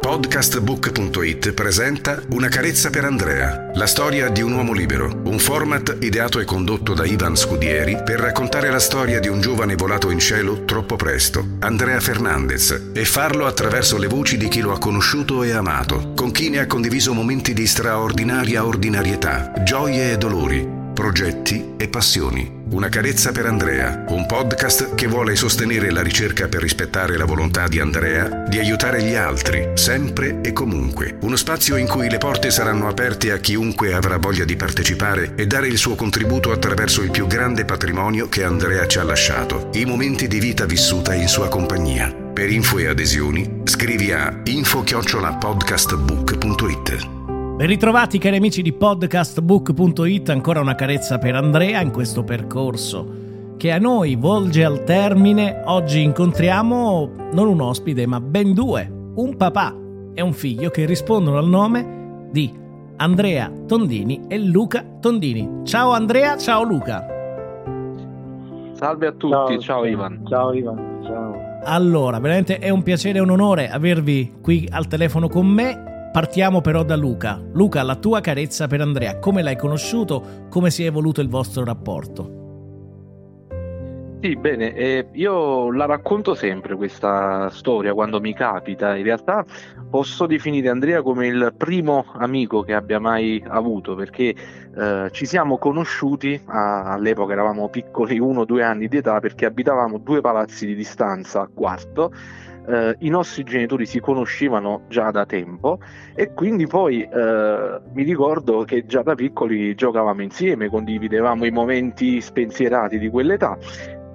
Podcastbook.it presenta Una carezza per Andrea, la storia di un uomo libero, un format ideato e condotto da Ivan Scudieri per raccontare la storia di un giovane volato in cielo troppo presto, Andrea Fernandez, e farlo attraverso le voci di chi lo ha conosciuto e amato, con chi ne ha condiviso momenti di straordinaria ordinarietà, gioie e dolori, progetti e passioni. Una carezza per Andrea, un podcast che vuole sostenere la ricerca per rispettare la volontà di Andrea di aiutare gli altri, sempre e comunque. Uno spazio in cui le porte saranno aperte a chiunque avrà voglia di partecipare e dare il suo contributo attraverso il più grande patrimonio che Andrea ci ha lasciato, i momenti di vita vissuta in sua compagnia. Per info e adesioni scrivi a info-podcastbook.it. Ben ritrovati cari amici di podcastbook.it, ancora una carezza per Andrea in questo percorso che a noi volge al termine. Oggi incontriamo non un ospite ma ben due, un papà e un figlio che rispondono al nome di Andrea Tondini e Luca Tondini. Ciao Andrea, ciao Luca. Salve a tutti, ciao, ciao Ivan. Ciao Ivan, ciao. Allora, veramente è un piacere e un onore avervi qui al telefono con me Partiamo però da Luca. Luca, la tua carezza per Andrea, come l'hai conosciuto? Come si è evoluto il vostro rapporto? Sì, bene, eh, io la racconto sempre questa storia quando mi capita. In realtà posso definire Andrea come il primo amico che abbia mai avuto perché eh, ci siamo conosciuti a, all'epoca eravamo piccoli, uno o due anni di età perché abitavamo due palazzi di distanza a quarto eh, i nostri genitori si conoscevano già da tempo e quindi poi eh, mi ricordo che già da piccoli giocavamo insieme, condividevamo i momenti spensierati di quell'età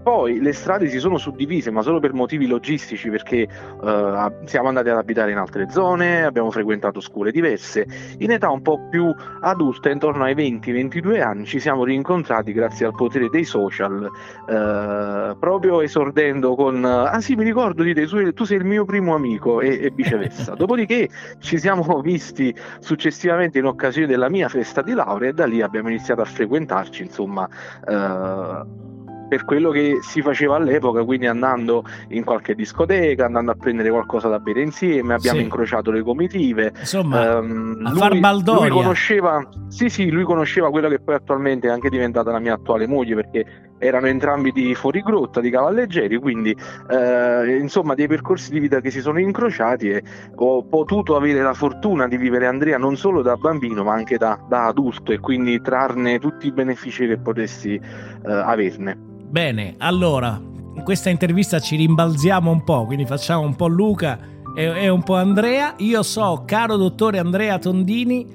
poi le strade si sono suddivise, ma solo per motivi logistici, perché uh, siamo andati ad abitare in altre zone, abbiamo frequentato scuole diverse. In età un po' più adulta, intorno ai 20-22 anni, ci siamo rincontrati grazie al potere dei social, uh, proprio esordendo con Ah sì, mi ricordo di te, tu sei il mio primo amico e, e viceversa. Dopodiché ci siamo visti successivamente in occasione della mia festa di laurea e da lì abbiamo iniziato a frequentarci, insomma. Uh, per quello che si faceva all'epoca, quindi andando in qualche discoteca, andando a prendere qualcosa da bere insieme, abbiamo sì. incrociato le comitive. Insomma, um, a lui, far baldoria. Lui conosceva, sì, sì, lui conosceva quella che poi attualmente è anche diventata la mia attuale moglie perché erano entrambi di fuorigrotta, di cavalleggeri, quindi eh, insomma dei percorsi di vita che si sono incrociati e ho potuto avere la fortuna di vivere Andrea non solo da bambino ma anche da, da adulto e quindi trarne tutti i benefici che potessi eh, averne. Bene, allora, in questa intervista ci rimbalziamo un po', quindi facciamo un po' Luca e, e un po' Andrea. Io so, caro dottore Andrea Tondini,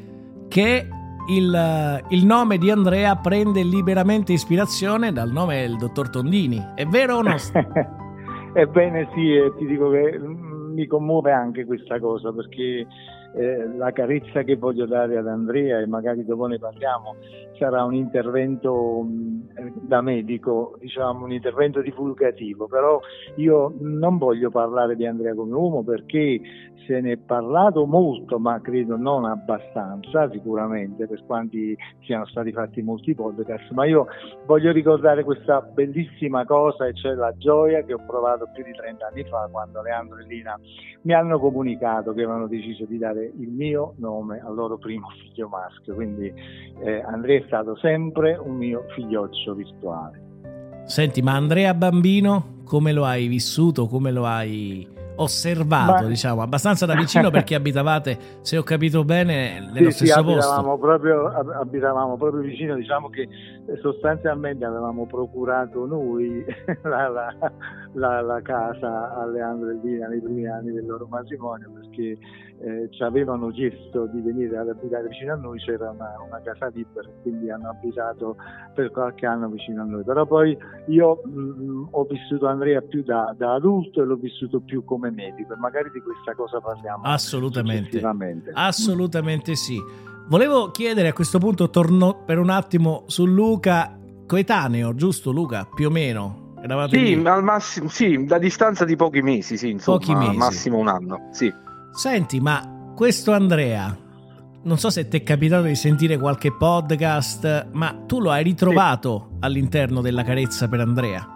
che il, il, nome di Andrea prende liberamente ispirazione dal nome del dottor Tondini. È vero o no? Ebbene sì, e ti dico che mi commuove anche questa cosa perché eh, la carezza che voglio dare ad Andrea e magari dopo ne parliamo sarà un intervento mh, da medico, diciamo un intervento divulgativo, però io non voglio parlare di Andrea come uomo perché se ne è parlato molto, ma credo non abbastanza sicuramente per quanti siano stati fatti molti podcast, ma io voglio ricordare questa bellissima cosa e cioè la gioia che ho provato più di 30 anni fa quando Leandro e Lina mi hanno comunicato che avevano deciso di dare il mio nome al loro primo figlio maschio, quindi eh, Andrea è stato sempre un mio figlioccio virtuale. Senti, ma Andrea bambino come lo hai vissuto, come lo hai osservato, Ma- diciamo, abbastanza da vicino perché abitavate, se ho capito bene, nello Sì, sì, stesso posto. abitavamo proprio, ab- abitavamo proprio vicino, diciamo che sostanzialmente avevamo procurato noi la, la- la- la casa a Leandro e Lina nei primi anni del loro matrimonio perché eh, ci avevano chiesto di venire ad abitare vicino a noi, c'era una, una casa libera quindi hanno abitato per qualche anno vicino a noi. Però poi io mh, ho vissuto Andrea più da, da adulto e l'ho vissuto più come medico e magari di questa cosa parliamo Assolutamente. Assolutamente sì. Volevo chiedere a questo punto, torno per un attimo su Luca, coetaneo, giusto Luca? Più o meno. Eravate Sì, lì. al massimo, sì, da distanza di pochi mesi, sì, insomma, Pochi mesi. massimo un anno, sì. Senti, ma questo Andrea, non so se ti è capitato di sentire qualche podcast, ma tu lo hai ritrovato all'interno della carezza per Andrea?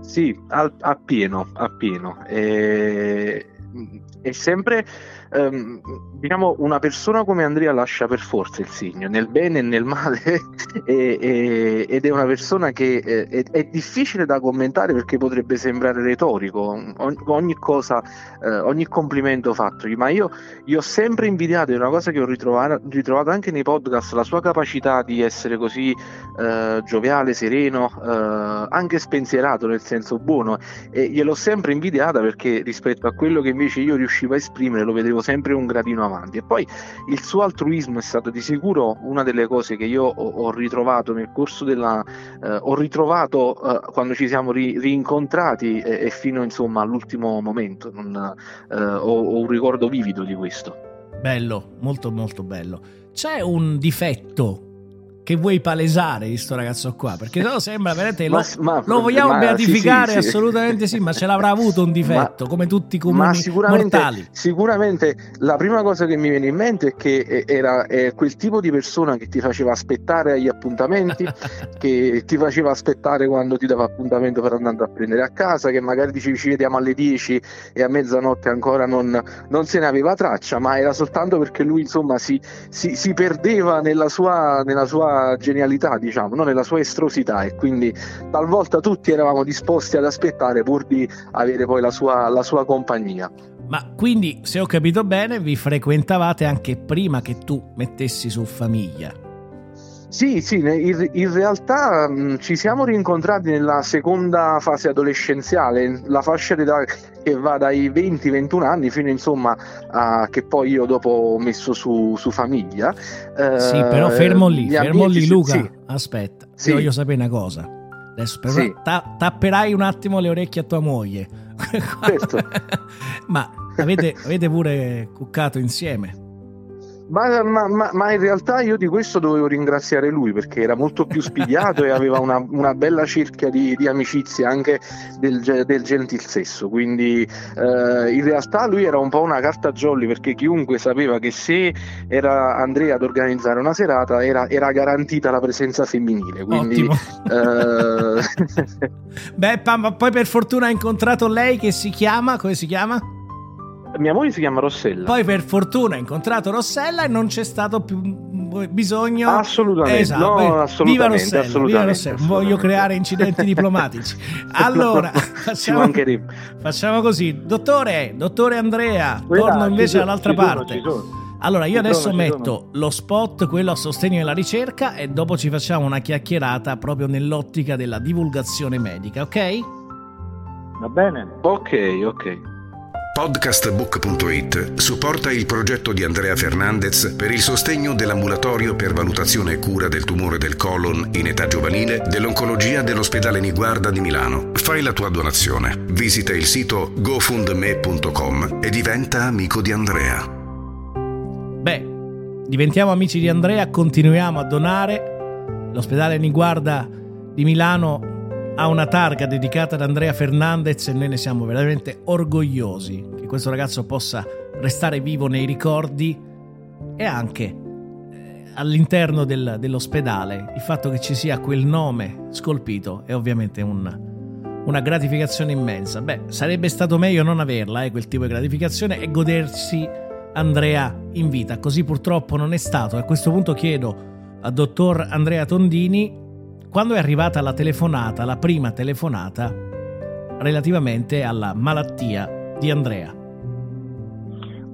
Sì, al- appieno, appieno. E, è sempre, ehm, diciamo, una persona come Andrea lascia per forza il segno, nel bene e nel male, e- e- ed è una persona che eh, è, è difficile da commentare perché potrebbe sembrare retorico, ogni, ogni cosa, eh, ogni complimento fattogli, ma io, io ho sempre invidiato, è una cosa che ho ritrovato, ritrovato anche nei podcast, la sua capacità di essere così eh, gioviale, sereno, eh, anche spensierato nel senso buono e gliel'ho sempre invidiata perché rispetto a quello che invece io riuscivo a esprimere lo vedevo sempre un gradino avanti. E poi il suo altruismo è stato di sicuro una delle cose che io ho, ho ritrovato nel corso della eh, ho ritrovato eh, quando ci siamo ri- rincontrati e, e fino insomma all'ultimo momento. Non, eh, ho, ho un ricordo vivido di questo. Bello, molto molto bello. C'è un difetto che vuoi palesare di sto ragazzo qua? Perché no sembra veramente... Lo, Ma- ma- lo vogliamo ma- beatificare? sì, sì, sì. Assolutamente sì, ma ce l'avrà avuto un difetto, Ma- come tutti i Ma comuni sicuramente, mortali. sicuramente la prima cosa che mi viene in mente è che era eh, quel tipo di persona che ti faceva aspettare agli appuntamenti, che ti faceva aspettare quando ti dava appuntamento per andare a prendere a casa, che magari dicevi ci vediamo alle 10 e a mezzanotte ancora non, non se ne aveva traccia, ma era soltanto perché lui insomma si, si- si perdeva nella sua, nella sua genialità, diciamo, no? nella sua estrosità e quindi talvolta tutti eravamo disposti ad aspettare pur di avere poi la sua, la sua compagnia. Ma quindi, se ho capito bene, vi frequentavate anche prima che tu mettessi su famiglia. Sì, sì, in, realtà ci siamo rincontrati nella seconda fase adolescenziale, la fascia d'età che va dai 20-21 anni fino insomma a che poi io dopo ho messo su, su famiglia. Eh, Sì, però fermo lì, fermo lì Luca. sì. Aspetta, Sì. voglio sapere una cosa. Adesso però Sì. ta- tapperai un attimo le orecchie a tua moglie. Certo. Ma avete, avete pure cuccato insieme? Ma, ma- ma- ma in realtà io di questo dovevo ringraziare lui perché era molto più spigliato e aveva una, una bella cerchia di, di amicizie anche del, del gentil sesso. Quindi eh, in realtà lui era un po' una carta jolly perché chiunque sapeva che se era Andrea ad organizzare una serata era, era garantita la presenza femminile. Quindi Ottimo. eh, Beh, ma poi per fortuna ha incontrato lei che si chiama, come si chiama? Mia moglie si chiama Rossella. Poi per fortuna ha incontrato Rossella e non c'è stato più bisogno. Assolutamente, Esatto, no, beh, assolutamente, Viva Rossella, viva assolutamente, Rossella. Non voglio assolutamente. creare incidenti diplomatici. Allora, ci facciamo, facciamo così. Dottore, dottore Andrea, Quella, torno invece sono, dall'altra sono, parte. ci sono. Allora, io adesso sono, metto lo spot, quello a sostegno della ricerca, e dopo ci facciamo una chiacchierata proprio nell'ottica della divulgazione medica, ok? Va bene? Ok, ok. Podcastbook.it supporta il progetto di Andrea Fernandez per il sostegno dell'ambulatorio per valutazione e cura del tumore del colon in età giovanile dell'oncologia dell'ospedale Niguarda di Milano. Fai la tua donazione. Visita il sito gofundme.com e diventa amico di Andrea. Beh, diventiamo amici di Andrea, continuiamo a donare. L'ospedale Niguarda di Milano ha una targa dedicata ad Andrea Fernandez e noi ne siamo veramente orgogliosi che questo ragazzo possa restare vivo nei ricordi e anche eh, all'interno del- dell'ospedale il fatto che ci sia quel nome scolpito è ovviamente un- una gratificazione immensa. Beh, sarebbe stato meglio non averla, eh, quel tipo di gratificazione e godersi Andrea in vita. Così purtroppo non è stato. A questo punto chiedo al dottor Andrea Tondini quando è arrivata la telefonata, la prima telefonata relativamente alla malattia di Andrea?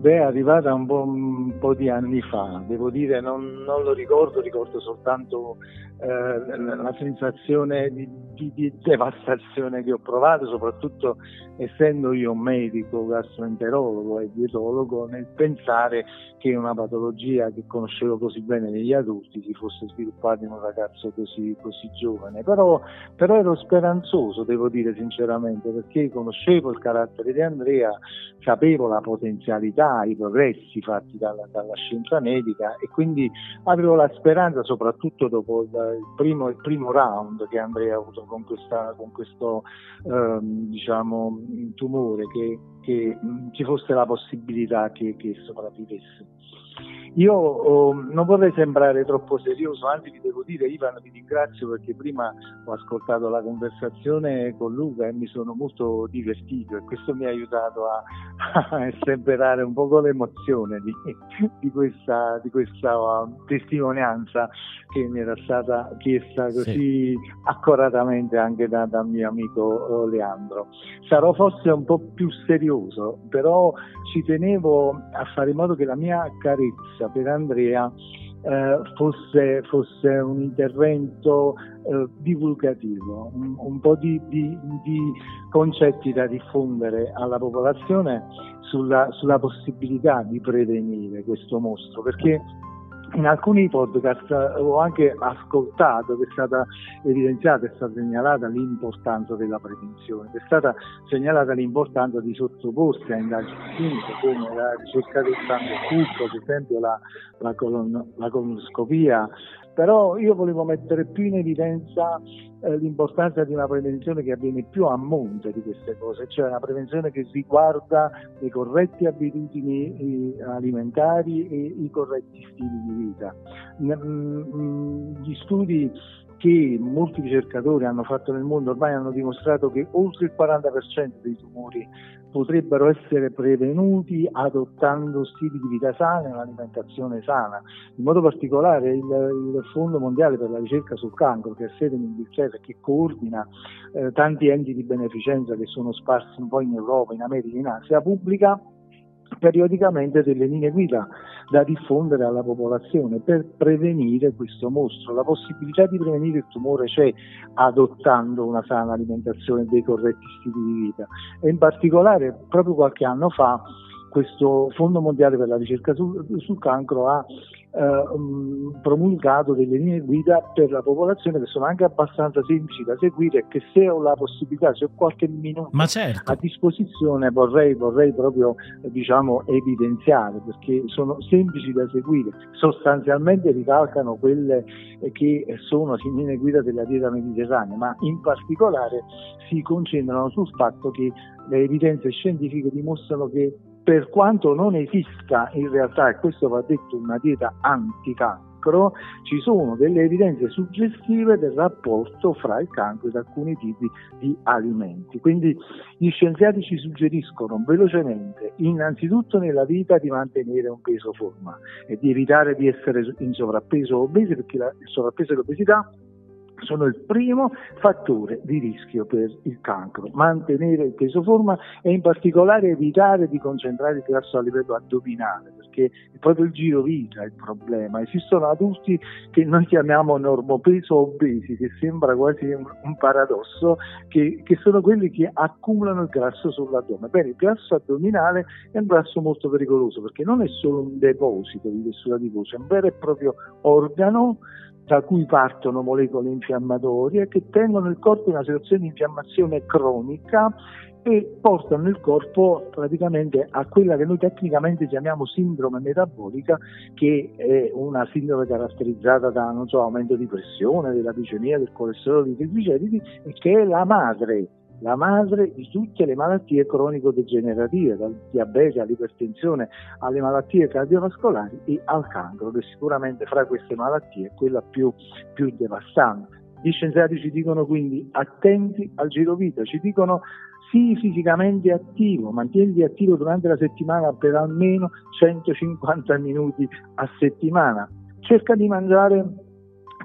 Beh, è arrivata un po', un po', di anni fa, devo dire, non, non lo ricordo, ricordo soltanto eh, la sensazione di, di, di, devastazione che ho provato, soprattutto essendo io un medico, gastroenterologo e dietologo, nel pensare che una patologia che conoscevo così bene negli adulti si fosse sviluppata in un ragazzo così, così giovane. Però, però, ero speranzoso, devo dire sinceramente, perché conoscevo il carattere di Andrea, sapevo la potenzialità, i progressi fatti dalla, dalla scienza medica e quindi avevo la speranza, soprattutto dopo il, il, primo, il primo, round che Andrea ha avuto con, questa, con questo ehm, diciamo, tumore, che, che mh, ci fosse la possibilità che, che sopravvivesse. Io oh, non vorrei sembrare troppo serioso, anzi vi devo dire Ivan vi ringrazio perché prima ho ascoltato la conversazione con Luca e mi sono molto divertito e questo mi ha aiutato a, a estemperare un po' l'emozione di, di, questa, di questa uh, testimonianza che mi era stata chiesta così sì. accoratamente anche da, dal mio amico uh, Leandro. Sarò forse un po' più serioso, però ci tenevo a fare in modo che la mia carezza per Andrea eh, fosse, fosse, un intervento eh, divulgativo, un, un po' di, di, di, concetti da diffondere alla popolazione sulla, sulla possibilità di prevenire questo mostro, perché in alcuni podcast ho anche ascoltato che è stata evidenziata, è stata segnalata l'importanza della prevenzione, è stata segnalata l'importanza di sottoporsi a indagini cliniche come la ricerca del sangue occulto, ad esempio la, la, colon, la colonoscopia, però io volevo mettere più in evidenza eh, l'importanza di una prevenzione che avviene più a monte di queste cose, cioè una prevenzione che riguarda le corrette abitudini alimentari e i corretti stili di vita. Gli studi che molti ricercatori hanno fatto nel mondo ormai hanno dimostrato che oltre il 40% dei tumori potrebbero essere prevenuti adottando stili di vita sani e un'alimentazione sana. In modo particolare il, il, Fondo Mondiale per la ricerca sul cancro, che è sede in Inghilterra e che coordina eh, tanti enti di beneficenza che sono sparsi un po' in Europa, in America, in Asia, pubblica periodicamente delle linee guida da diffondere alla popolazione per prevenire questo mostro. La possibilità di prevenire il tumore c'è adottando una sana alimentazione e dei corretti stili di vita e in particolare proprio qualche anno fa questo Fondo Mondiale per la ricerca sul, sul cancro ha eh, promulgato delle linee guida per la popolazione che sono anche abbastanza semplici da seguire e che se ho la possibilità, se ho qualche minuto certo. a disposizione vorrei, vorrei proprio diciamo, evidenziare perché sono semplici da seguire, sostanzialmente ricalcano quelle che sono linee guida della dieta mediterranea, ma in particolare si concentrano sul fatto che le evidenze scientifiche dimostrano che per quanto non esista in realtà, e questo va detto, una dieta anticancro, ci sono delle evidenze suggestive del rapporto fra il cancro ed alcuni tipi di alimenti. Quindi gli scienziati ci suggeriscono velocemente, innanzitutto nella vita, di mantenere un peso forma e di evitare di essere in sovrappeso o obesi, perché il sovrappeso e l'obesità sono il primo fattore di rischio per il cancro. Mantenere il peso forma e in particolare evitare di concentrare il grasso a livello addominale, perché è proprio il giro vita il problema. Esistono adulti che noi chiamiamo normopeso obesi, che sembra quasi un, paradosso, che, che, sono quelli che accumulano il grasso sull'addome. Bene, il grasso addominale è un grasso molto pericoloso perché non è solo un deposito di tessuto adiposo, è un vero e proprio organo da cui partono molecole infiammatorie che tengono il corpo in una situazione di infiammazione cronica e portano il corpo praticamente a quella che noi tecnicamente chiamiamo sindrome metabolica, che è una sindrome caratterizzata da so, aumento di pressione, della glicemia, del colesterolo, dei trigliceridi e che è la madre la madre di tutte le malattie cronico-degenerative, dal diabete all'ipertensione alle malattie cardiovascolari e al cancro, che sicuramente fra queste malattie è quella più, più devastante. Gli scienziati ci dicono quindi attenti al giro vita, ci dicono sii fisicamente attivo, mantieniti attivo durante la settimana per almeno 150 minuti a settimana, cerca di mangiare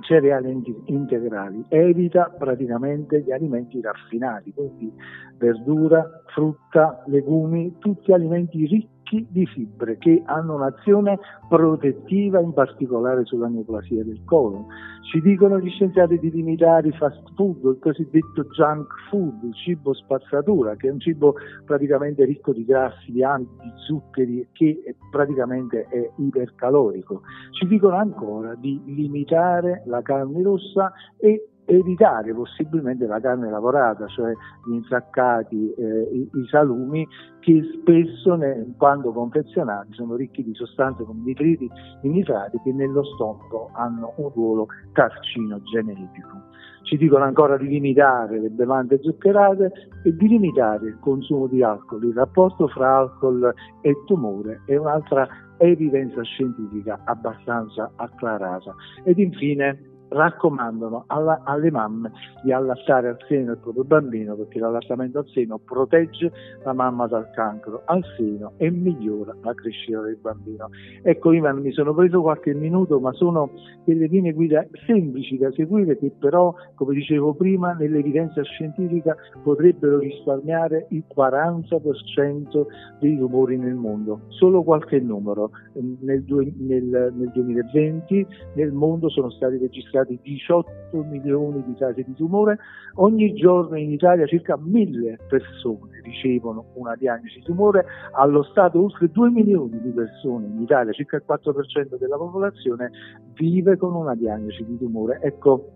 cereali integrali, evita praticamente gli alimenti raffinati, quindi verdura, frutta, legumi, tutti alimenti ricchi di fibre che hanno un'azione protettiva in particolare sulla neoplasia del colon. Ci dicono gli scienziati di limitare i fast food, il cosiddetto junk food, il cibo spazzatura, che è un cibo praticamente ricco di grassi, di di zuccheri, che praticamente è ipercalorico. Ci dicono ancora di limitare la carne rossa e evitare possibilmente la carne lavorata, cioè gli insaccati, eh, i, i, salumi, che spesso ne, quando confezionati sono ricchi di sostanze come nitriti e nitrati che nello stomaco hanno un ruolo carcinogenetico. Ci dicono ancora di limitare le bevande zuccherate e di limitare il consumo di alcol. Il rapporto fra alcol e tumore è un'altra evidenza scientifica abbastanza acclarata. Ed infine raccomandano alla, alle mamme di allattare al seno il proprio bambino perché l'allattamento al seno protegge la mamma dal cancro al seno e migliora la crescita del bambino. Ecco Ivan, mi sono preso qualche minuto, ma sono delle linee guida semplici da seguire che però, come dicevo prima, nell'evidenza scientifica potrebbero risparmiare il 40% dei tumori nel mondo. Solo qualche numero. Nel, nel, nel 2020 nel mondo sono stati registrati registrati 18 milioni di casi di tumore, ogni giorno in Italia circa mille persone ricevono una diagnosi di tumore, allo Stato oltre 2 milioni di persone in Italia, circa il 4% della popolazione, vive con una diagnosi di tumore. Ecco,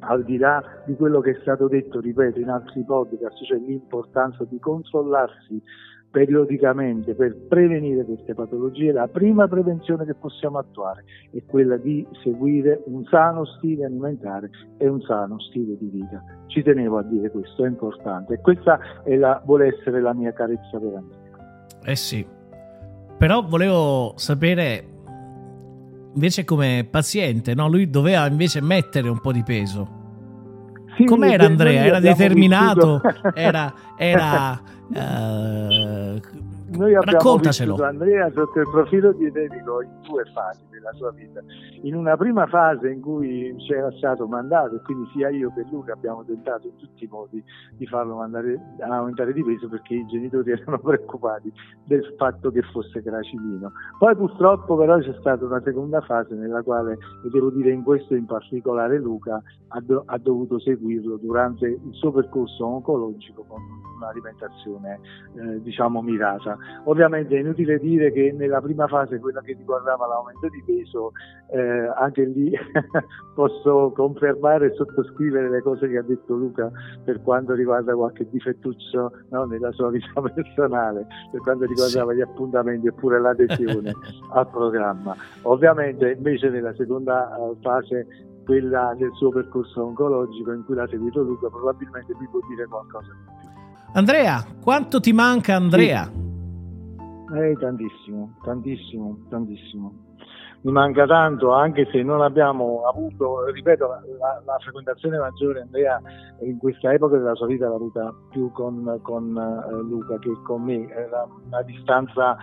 al di là di quello che è stato detto, ripeto, in altri podcast, cioè l'importanza di controllarsi periodicamente per prevenire queste patologie, la prima prevenzione che possiamo attuare è quella di seguire un sano stile alimentare e un sano stile di vita. Ci tenevo a dire questo, è importante questa è la, vuole essere la mia carezza per Andrea. Eh sì, però volevo sapere invece come paziente, no? lui doveva invece mettere un po' di peso. Sì, Com'era Andrea? Era determinato? Era, era Uh, noi abbiamo vissuto Andrea sotto il profilo dietetico in due fasi della sua vita. In una prima fase in cui c'era stato mandato, e quindi sia io che Luca abbiamo tentato in tutti i modi di farlo mandare, aumentare di peso perché i genitori erano preoccupati del fatto che fosse gracilino. Poi purtroppo però c'è stata una seconda fase nella quale, e devo dire in questo in particolare Luca, ha, do, ha dovuto seguirlo durante il suo percorso oncologico con un'alimentazione eh, diciamo mirata. Ovviamente è inutile dire che nella prima fase, quella che riguardava l'aumento di peso, eh, anche lì posso confermare e sottoscrivere le cose che ha detto Luca per quanto riguarda qualche difettuccio no, nella sua vita personale, per quanto riguardava gli appuntamenti oppure l'adesione al programma. Ovviamente invece nella seconda eh, fase quella del suo percorso oncologico in cui l'ha seguito Luca, probabilmente vi può dire qualcosa di più. Andrea, quanto ti manca Andrea? Sì. Eh, tantissimo, tantissimo, tantissimo. Mi manca tanto, anche se non abbiamo avuto, ripeto, la, la, la frequentazione maggiore Andrea in questa epoca della sua vita l'ha avuta più con, con uh, Luca che con me. La, la distanza,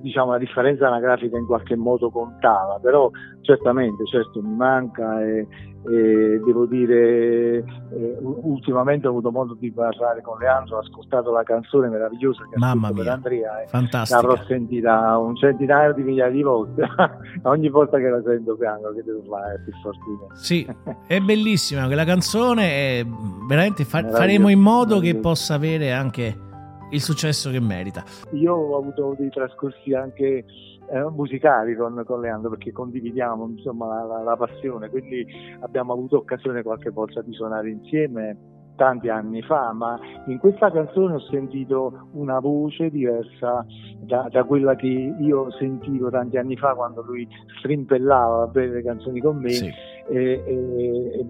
diciamo, la differenza anagrafica in qualche modo contava, però certamente, certo, mi manca e, e devo dire eh, ultimamente ho avuto modo di parlare con Leandro ho ascoltato la canzone meravigliosa che Mamma ha per Andrea fantastica. L'avrò sentita un centinaio di migliaia di volte ogni volta che la sento piango che devo fare più fortuna. Sì è bellissima quella canzone e veramente fa- faremo in modo che possa avere anche il successo che merita. Io ho avuto dei trascorsi anche eh, musicali con, con, Leandro perché condividiamo insomma, la, la, passione, quindi abbiamo avuto occasione qualche volta di suonare insieme tanti anni fa, ma in questa canzone ho sentito una voce diversa da, da, quella che io sentivo tanti anni fa quando lui strimpellava bene le canzoni con me. Sì. E, e,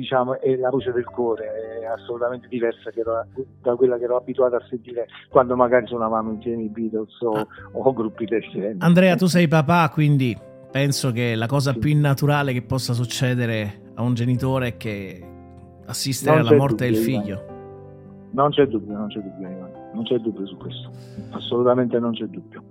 diciamo, è la voce del cuore, è assolutamente diversa ero, da quella che ero abituato a sentire quando magari suonavamo insieme i Beatles o, ah. o gruppi del genere. Andrea, tu sei papà, quindi penso che la cosa sì. più innaturale che possa succedere a un genitore è che assistere alla morte dubbio, del figlio. Non c'è dubbio, non c'è dubbio, non c'è dubbio su questo, assolutamente non c'è dubbio.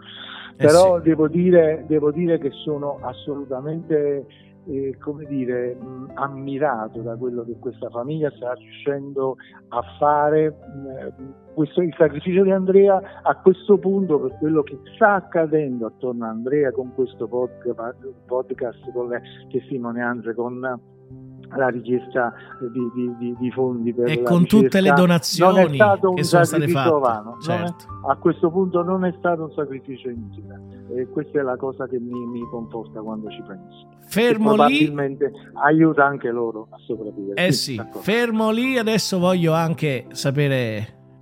Eh Però sì. devo, dire, devo dire che sono assolutamente eh, come dire, mh, ammirato da quello che questa famiglia sta riuscendo a fare. Mh, questo, il sacrificio di Andrea a questo punto per quello che sta accadendo attorno a Andrea con questo podcast, podcast con le testimonianze, con la richiesta di, di, di, di fondi per e la con ricerca, tutte le donazioni non è stato un che sono state sacrificio fatte. vano, non è- Certo. a questo punto non è stato un sacrificio inutile e questa è la cosa che mi, mi conforta quando ci penso Fermo e lì. probabilmente aiuta anche loro a sopravvivere Eh sì, d'accordo. fermo lì. Adesso voglio anche sapere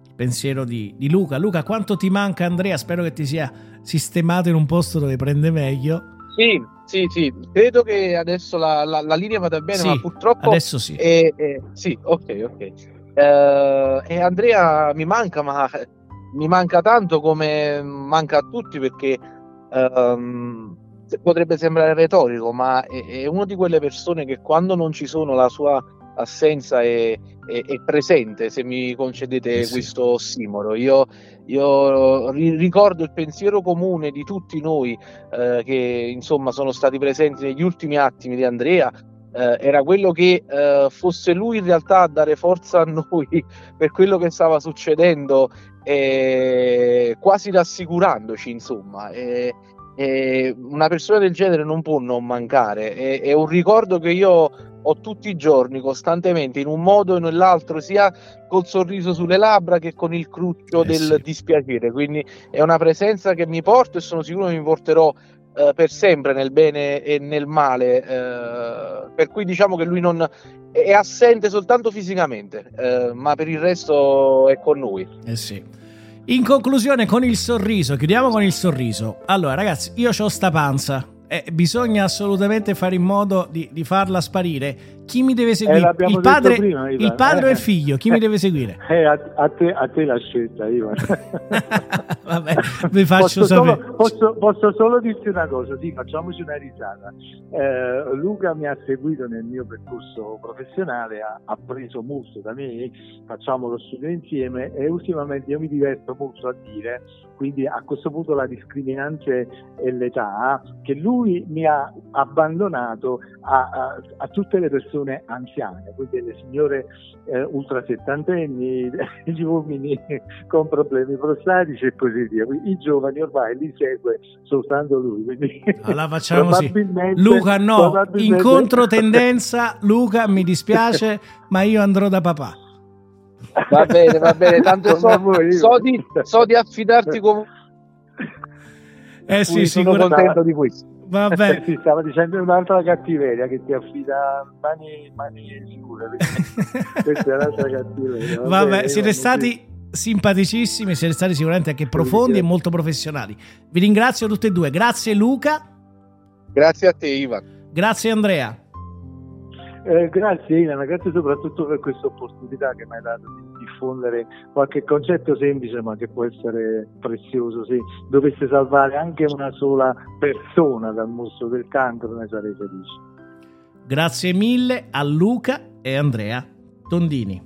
il pensiero di, di Luca. Luca, quanto ti manca Andrea? Spero che ti sia sistemato in un posto dove prende meglio. Sì, sì, sì, credo che adesso la, la- la linea vada bene, Sì, ma purtroppo... Adesso sì. eh, eh, sì, ok, ok. Eh, e Andrea mi manca, ma mi manca tanto come manca a tutti perché ehm, potrebbe sembrare retorico, ma è, è una di quelle persone che quando non ci sono la sua assenza è, è- è presente, se mi concedete Eh sì. questo ossimoro. Io, io ri- ricordo il pensiero comune di tutti noi eh, che insomma sono stati presenti negli ultimi attimi di Andrea. eh, era quello che eh, fosse lui in realtà a dare forza a noi per quello che stava succedendo, eh, quasi rassicurandoci, insomma. E- e una persona del genere non può non mancare. È un ricordo che io ho tutti i giorni, costantemente, in un modo o nell'altro, sia col sorriso sulle labbra che con il cruccio Eh del sì. dispiacere. Quindi è una presenza che mi porto e sono sicuro che mi porterò eh, per sempre nel bene e nel male. eh, per cui diciamo che lui non è assente soltanto fisicamente, eh, ma per il resto è con noi. Eh sì. In conclusione, con il sorriso, chiudiamo con il sorriso. Allora, ragazzi, io ho sta panza. E bisogna assolutamente fare in modo di, di farla sparire. Chi mi deve seguire? l'abbiamo il padre, prima, il padre o Eh. il figlio? Chi mi deve seguire? Eh, a, a te, a te la scelta Ivan Vabbè, vi faccio posso, sapere. solo, posso, posso solo dirti una cosa, sì, facciamoci una risata. Eh, Luca mi ha seguito nel mio percorso professionale, ha, ha preso molto da me, facciamo lo studio insieme e ultimamente io mi diverto molto a dire, quindi a questo punto la discriminante è l'età, che lui mi ha abbandonato a, a- a tutte le persone anziane, quindi le signore eh, ultra settantenni, gli uomini con problemi prostatici e così via. Quindi I giovani ormai li segue soltanto lui. Quindi Allora facciamo così. Luca, no, probabilmente- in controtendenza. Luca, mi dispiace, ma io andrò da papà. Va bene, va bene, tanto so, so di, so di affidarti comunque. Eh sì, sono sicuramente. contento di questo. Vabbè. Sì, stava dicendo un'altra cattiveria che ti affida mani, mani sicure. Questa è un'altra cattiveria. va Vabbè, bene, siete stati simpaticissimi, siete stati sicuramente anche profondi e Volentieri. molto professionali. Vi ringrazio tutti e due. Grazie Luca, Grazie a te, Ivan. grazie Andrea. Eh, grazie Ilana, grazie soprattutto per questa opportunità che mi hai dato di diffondere qualche concetto semplice ma che può essere prezioso. Se dovesse salvare anche una sola persona dal mostro del cancro ne sarei felice. Grazie mille a Luca e Andrea Tondini.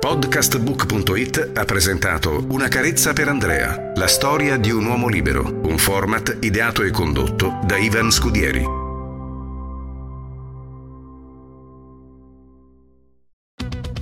Podcastbook.it ha presentato Una carezza per Andrea, la storia di un uomo libero, un format ideato e condotto da Ivan Scudieri.